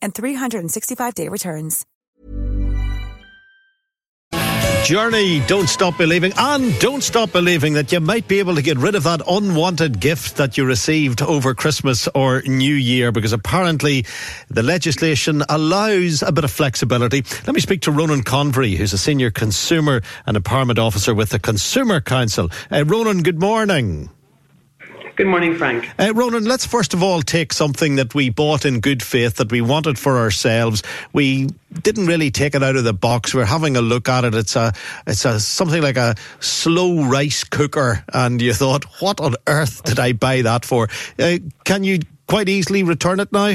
and 365-day returns. Journey, don't stop believing, and don't stop believing that you might be able to get rid of that unwanted gift that you received over Christmas or New Year, because apparently the legislation allows a bit of flexibility. Let me speak to Ronan Convery, who's a senior consumer and empowerment officer with the Consumer Council. Uh, Ronan, good morning. Good morning, Frank. Uh, Ronan, let's first of all take something that we bought in good faith, that we wanted for ourselves. We didn't really take it out of the box. We're having a look at it. It's a, it's a something like a slow rice cooker, and you thought, what on earth did I buy that for? Uh, can you quite easily return it now?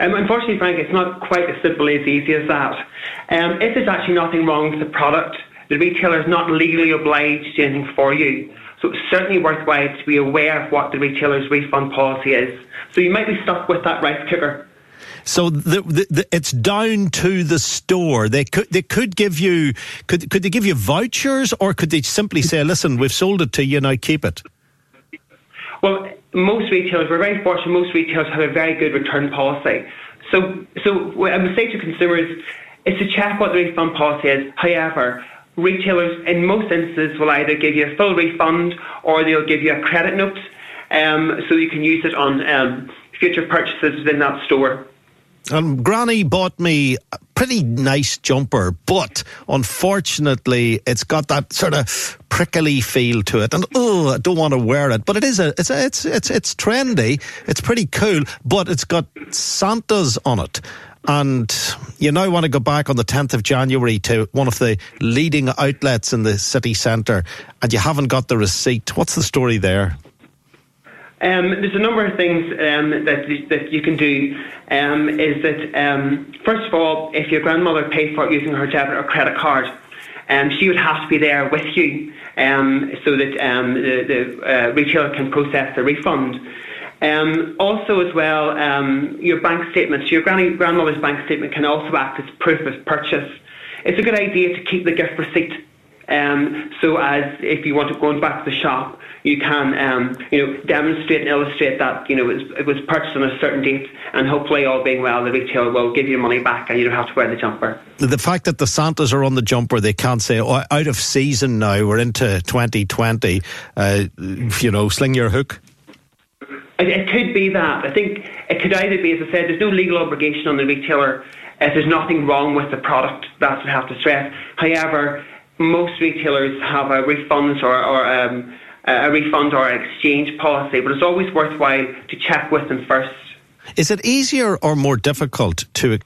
Um, unfortunately, Frank, it's not quite as simple as easy as that. Um, if there's actually nothing wrong with the product, the retailer is not legally obliged to do anything for you. So it's certainly worthwhile to be aware of what the retailer's refund policy is. So you might be stuck with that rice cooker. So the, the, the, it's down to the store. They could they could give you could could they give you vouchers or could they simply say, "Listen, we've sold it to you, now keep it." Well, most retailers we're very fortunate. Most retailers have a very good return policy. So so I would say to consumers is to check what the refund policy is. However, retailers in most instances will either give you a full refund or they'll give you a credit note um, so you can use it on um, future purchases within that store. Um, Granny bought me a pretty nice jumper, but unfortunately, it's got that sort of prickly feel to it, and oh, I don't want to wear it. But it is a, it's a, it's it's it's trendy. It's pretty cool, but it's got Santas on it, and you now want to go back on the 10th of January to one of the leading outlets in the city centre, and you haven't got the receipt. What's the story there? Um, there's a number of things um, that that you can do. Um, is that um, first of all, if your grandmother paid for it using her debit or credit card, um, she would have to be there with you, um, so that the, the uh, retailer can process the refund. Um, also, as well, um, your bank statements, your granny, grandmother's bank statement can also act as proof of purchase. It's a good idea to keep the gift receipt. Um, so, as if you want to go back to the shop, you can, um, you know, demonstrate and illustrate that you know it was, it was, purchased on a certain date, and hopefully, all being well, the retailer will give you money back, and you don't have to wear the jumper. The fact that the Santas are on the jumper, they can't say, "Oh, out of season now. We're into 2020." Uh, you know, sling your hook. It could be that. I think it could either be, as I said, there's no legal obligation on the retailer if there's nothing wrong with the product. That's what I have to stress. However, most retailers have a refunds or, or um, a refund or exchange policy, but it's always worthwhile to check with them first. Is it easier or more difficult to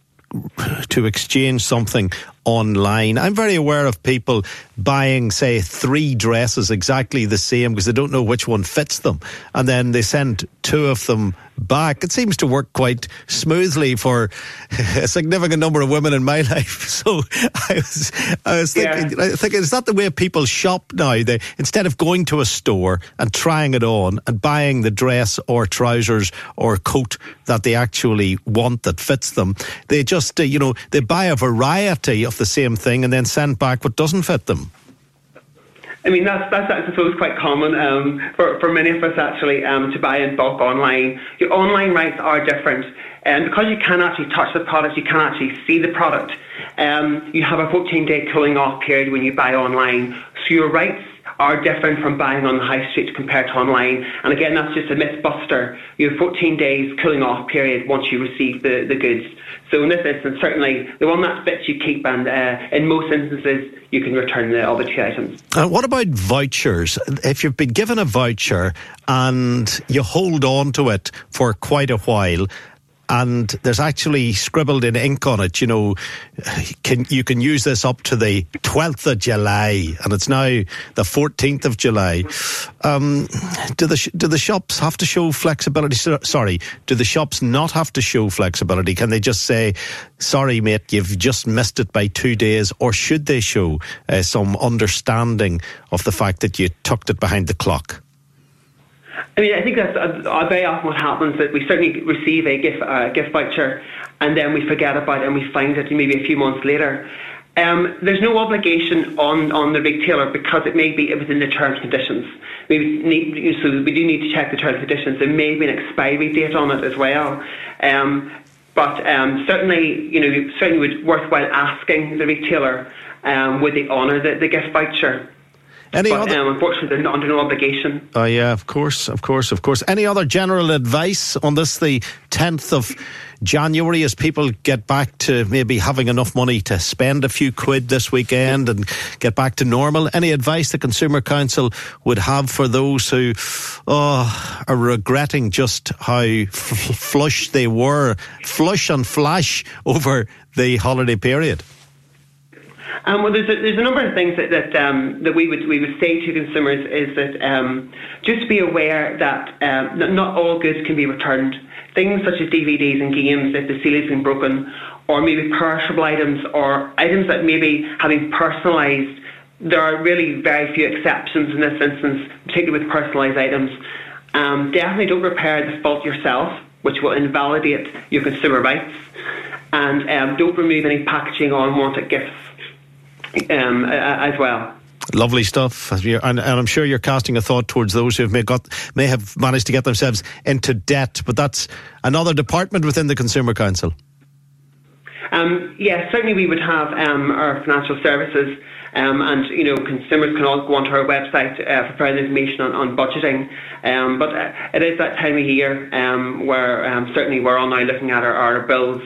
to exchange something online. I'm very aware of people buying, say, three dresses exactly the same because they don't know which one fits them. And then they send two of them back. It seems to work quite smoothly for a significant number of women in my life. So I was, I was thinking, yeah. thinking, is that the way people shop now? They instead of going to a store and trying it on and buying the dress or trousers or coat that they actually want that fits them, they just, uh, you know, they buy a variety of the same thing and then send back what doesn't fit them? I mean, that's, that's I suppose, quite common um, for, for many of us actually um, to buy in bulk online. Your online rights are different. And because you can't actually touch the product, you can't actually see the product, um, you have a 14 day cooling off period when you buy online. So your rights are different from buying on the high street compared to online. And again, that's just a myth buster. You have 14 days cooling off period once you receive the, the goods. So in this instance, certainly the one that fits you keep, and uh, in most instances, you can return the other two items. Uh, what about vouchers? If you've been given a voucher and you hold on to it for quite a while, and there's actually scribbled in ink on it. You know, can you can use this up to the 12th of July, and it's now the 14th of July. Um, do the do the shops have to show flexibility? Sorry, do the shops not have to show flexibility? Can they just say, "Sorry, mate, you've just missed it by two days," or should they show uh, some understanding of the fact that you tucked it behind the clock? I mean, I think that's uh, very often what happens that we certainly receive a gift uh, gift voucher and then we forget about it and we find it maybe a few months later. Um, there's no obligation on, on the retailer because it may be within the terms and conditions. We need, so we do need to check the terms and conditions. There may be an expiry date on it as well. Um, but um, certainly, you know, certainly would worthwhile asking the retailer um, would they honour the, the gift voucher. Any but, other? Um, unfortunately, they're under no obligation. Oh yeah, of course, of course, of course. Any other general advice on this? The tenth of January, as people get back to maybe having enough money to spend a few quid this weekend and get back to normal. Any advice the Consumer Council would have for those who oh, are regretting just how f- flush they were, flush and flash over the holiday period? Um, well, there's a, there's a number of things that that, um, that we would we would say to consumers is that um, just be aware that um, not all goods can be returned. Things such as DVDs and games, if the seal has been broken, or maybe perishable items, or items that maybe have been personalised. There are really very few exceptions in this instance, particularly with personalised items. Um, definitely don't repair the fault yourself, which will invalidate your consumer rights. And um, don't remove any packaging or unwanted gifts um, as well. Lovely stuff, and, and, I'm sure you're casting a thought towards those who may got may have managed to get themselves into debt, but that's another department within the Consumer Council. Um, yes, certainly we would have um, our financial services, um, and you know consumers can all go onto our website uh, for further information on, on budgeting. Um, but uh, it is that time of year um, where um, certainly we're all now looking at our, our bills.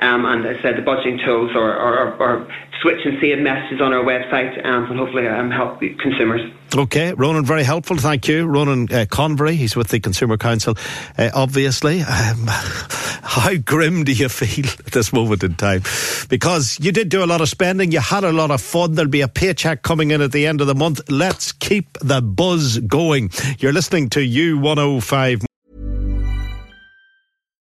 Um, and as I said, the budgeting tools or, or, or switch and save messages on our website um, and hopefully um, help consumers. Okay, Ronan, very helpful. Thank you. Ronan uh, Convery, he's with the Consumer Council, uh, obviously. Um, how grim do you feel at this moment in time? Because you did do a lot of spending, you had a lot of fun, there'll be a paycheck coming in at the end of the month. Let's keep the buzz going. You're listening to U105.